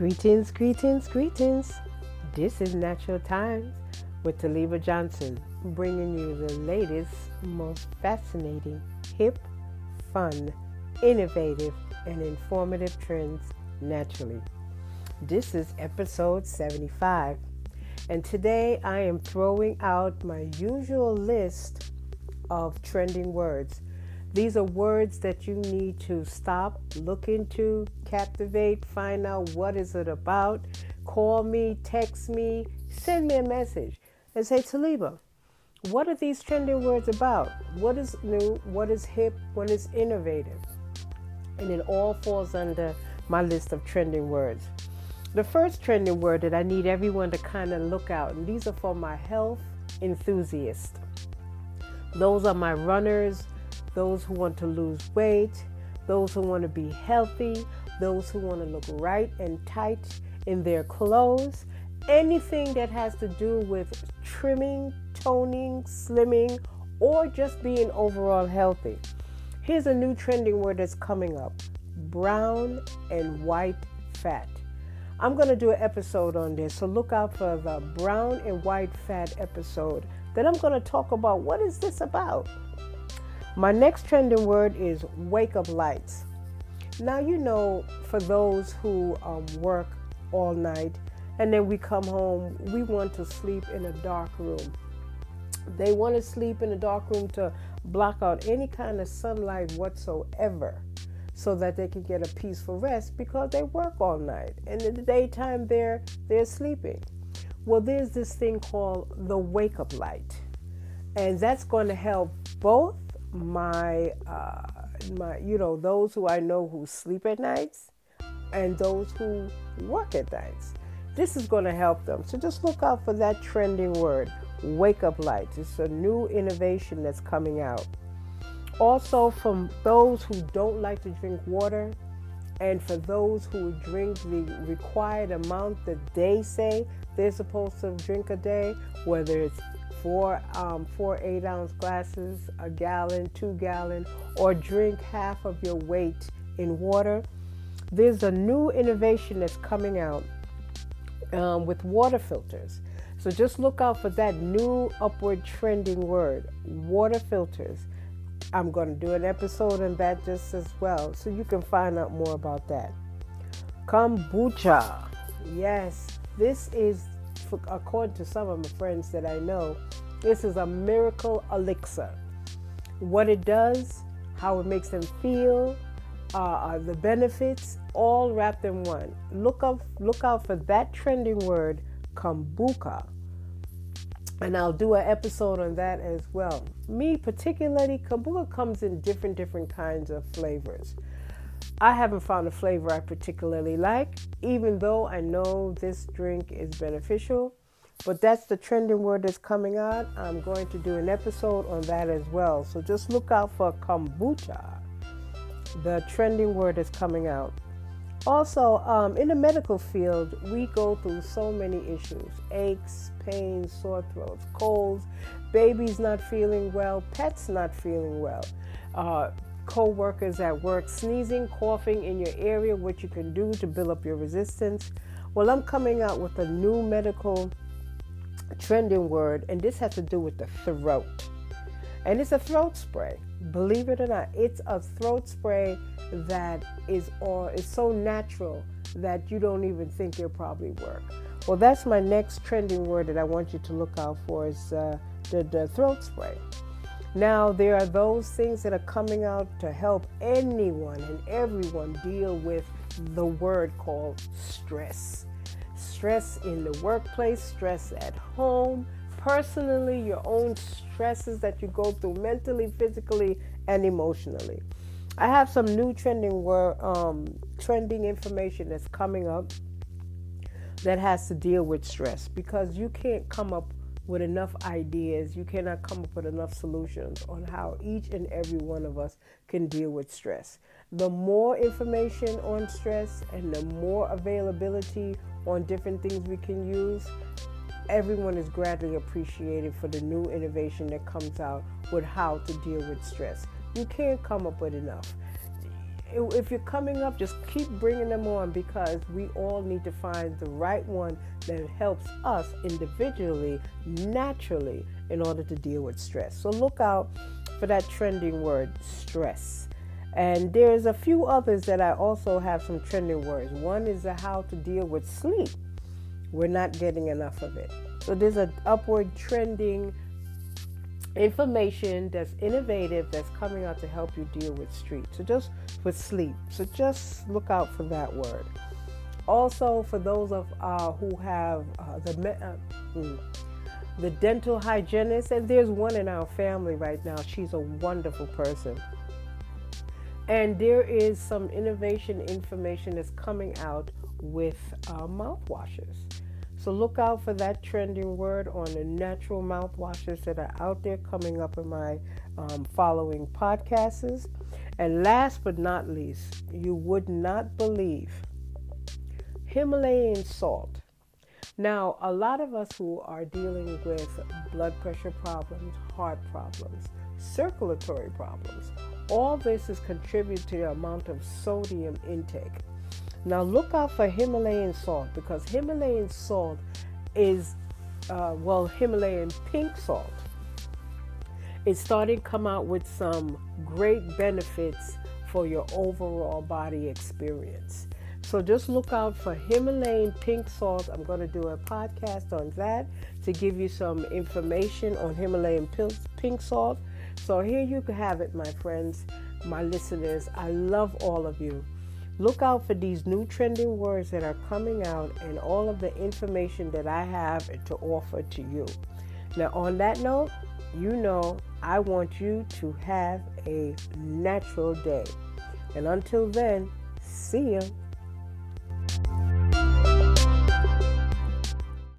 Greetings, greetings, greetings. This is Natural Times with Taalibah Johnson, bringing you the latest, most fascinating, hip, fun, innovative, and informative trends naturally. This is episode 75, and today I am throwing out my usual list of trending words these are words that you need to stop, look into, captivate, find out what is it about. Call me, text me, send me a message and say, Taalibah, what are these trending words about? What is new? What is hip? What is innovative? And it all falls under my list of trending words. The first trending word that I need everyone to kind of look out, and these are for my health enthusiasts. Those are my runners, those who want to lose weight, those who want to be healthy, those who want to look right and tight in their clothes, anything that has to do with trimming, toning, slimming, or just being overall healthy. Here's a new trending word that's coming up brown and white fat. I'm going to do an episode on this, so look out for the brown and white fat episode. Then I'm going to talk about what is this about? My next trending word is wake up lights. Now, you know, for those who um, work all night and then we come home, we want to sleep in a dark room. They want to sleep in a dark room to block out any kind of sunlight whatsoever so that they can get a peaceful rest because they work all night and in the daytime they're they're sleeping. Well, there's this thing called the wake up light. And that's going to help both my uh, my you know those who I know who sleep at nights and those who work at nights. This is going to help them. So just look out for that trending word, wake up lights. It's a new innovation that's coming out. Also, from those who don't like to drink water, and for those who drink the required amount that they say they're supposed to drink a day, whether it's four um, four eight ounce glasses, a gallon, two gallon, or drink half of your weight in water. There's a new innovation that's coming out um, with water filters. So just look out for that new upward trending word, water filters. I'm going to do an episode on that just as well, so you can find out more about that. Kombucha. Yes, this is according to some of my friends that I know, this is a miracle elixir. What it does, how it makes them feel, uh, uh, the benefits, all wrapped in one. Look up, look out for that trending word, kombucha, and I'll do an episode on that as well. Me particularly, kombucha comes in different different kinds of flavors. I haven't found a flavor I particularly like, even though I know this drink is beneficial. But that's the trending word that's coming out. I'm going to do an episode on that as well. So just look out for kombucha, the trending word that's coming out. Also, um, in the medical field, we go through so many issues aches, pains, sore throats, colds, babies not feeling well, pets not feeling well. Uh, co-workers at work sneezing, coughing in your area, what you can do to build up your resistance. Well, I'm coming out with a new medical trending word, and this has to do with the throat. And it's a throat spray. Believe it or not, it's a throat spray that is all is so natural that you don't even think it'll probably work. Well, that's my next trending word that I want you to look out for is uh, the, the throat spray. Now, there are those things that are coming out to help anyone and everyone deal with the word called stress. Stress in the workplace, stress at home, personally, your own stresses that you go through mentally, physically, and emotionally. I have some new trending word, um, trending information that's coming up that has to deal with stress because you can't come up with enough ideas, you cannot come up with enough solutions on how each and every one of us can deal with stress. The more information on stress and the more availability on different things we can use, everyone is greatly appreciated for the new innovation that comes out with how to deal with stress. You can't come up with enough. If you're coming up, just keep bringing them on because we all need to find the right one that helps us individually, naturally, in order to deal with stress. So look out for that trending word, stress. And there's a few others that I also have some trending words. One is how to deal with sleep. We're not getting enough of it. So there's an upward trending information that's innovative that's coming out to help you deal with street. So just with sleep. So just look out for that word. Also, for those of uh, who have uh, the uh, hmm, the dental hygienist, and there's one in our family right now. She's a wonderful person. And there is some innovation information that's coming out with uh, mouthwashes. So look out for that trending word on the natural mouthwashes that are out there coming up in my um, following podcasts. And last but not least, you would not believe Himalayan salt. Now, a lot of us who are dealing with blood pressure problems, heart problems, circulatory problems, all this is contributed to the amount of sodium intake. Now look out for Himalayan salt because Himalayan salt is, uh, well, Himalayan pink salt. It's starting to come out with some great benefits for your overall body experience. So just look out for Himalayan pink salt. I'm going to do a podcast on that to give you some information on Himalayan pink salt. So here you have it, my friends, my listeners. I love all of you. Look out for these new trending words that are coming out and all of the information that I have to offer to you. Now, on that note, you know I want you to have a natural day. And until then, see you.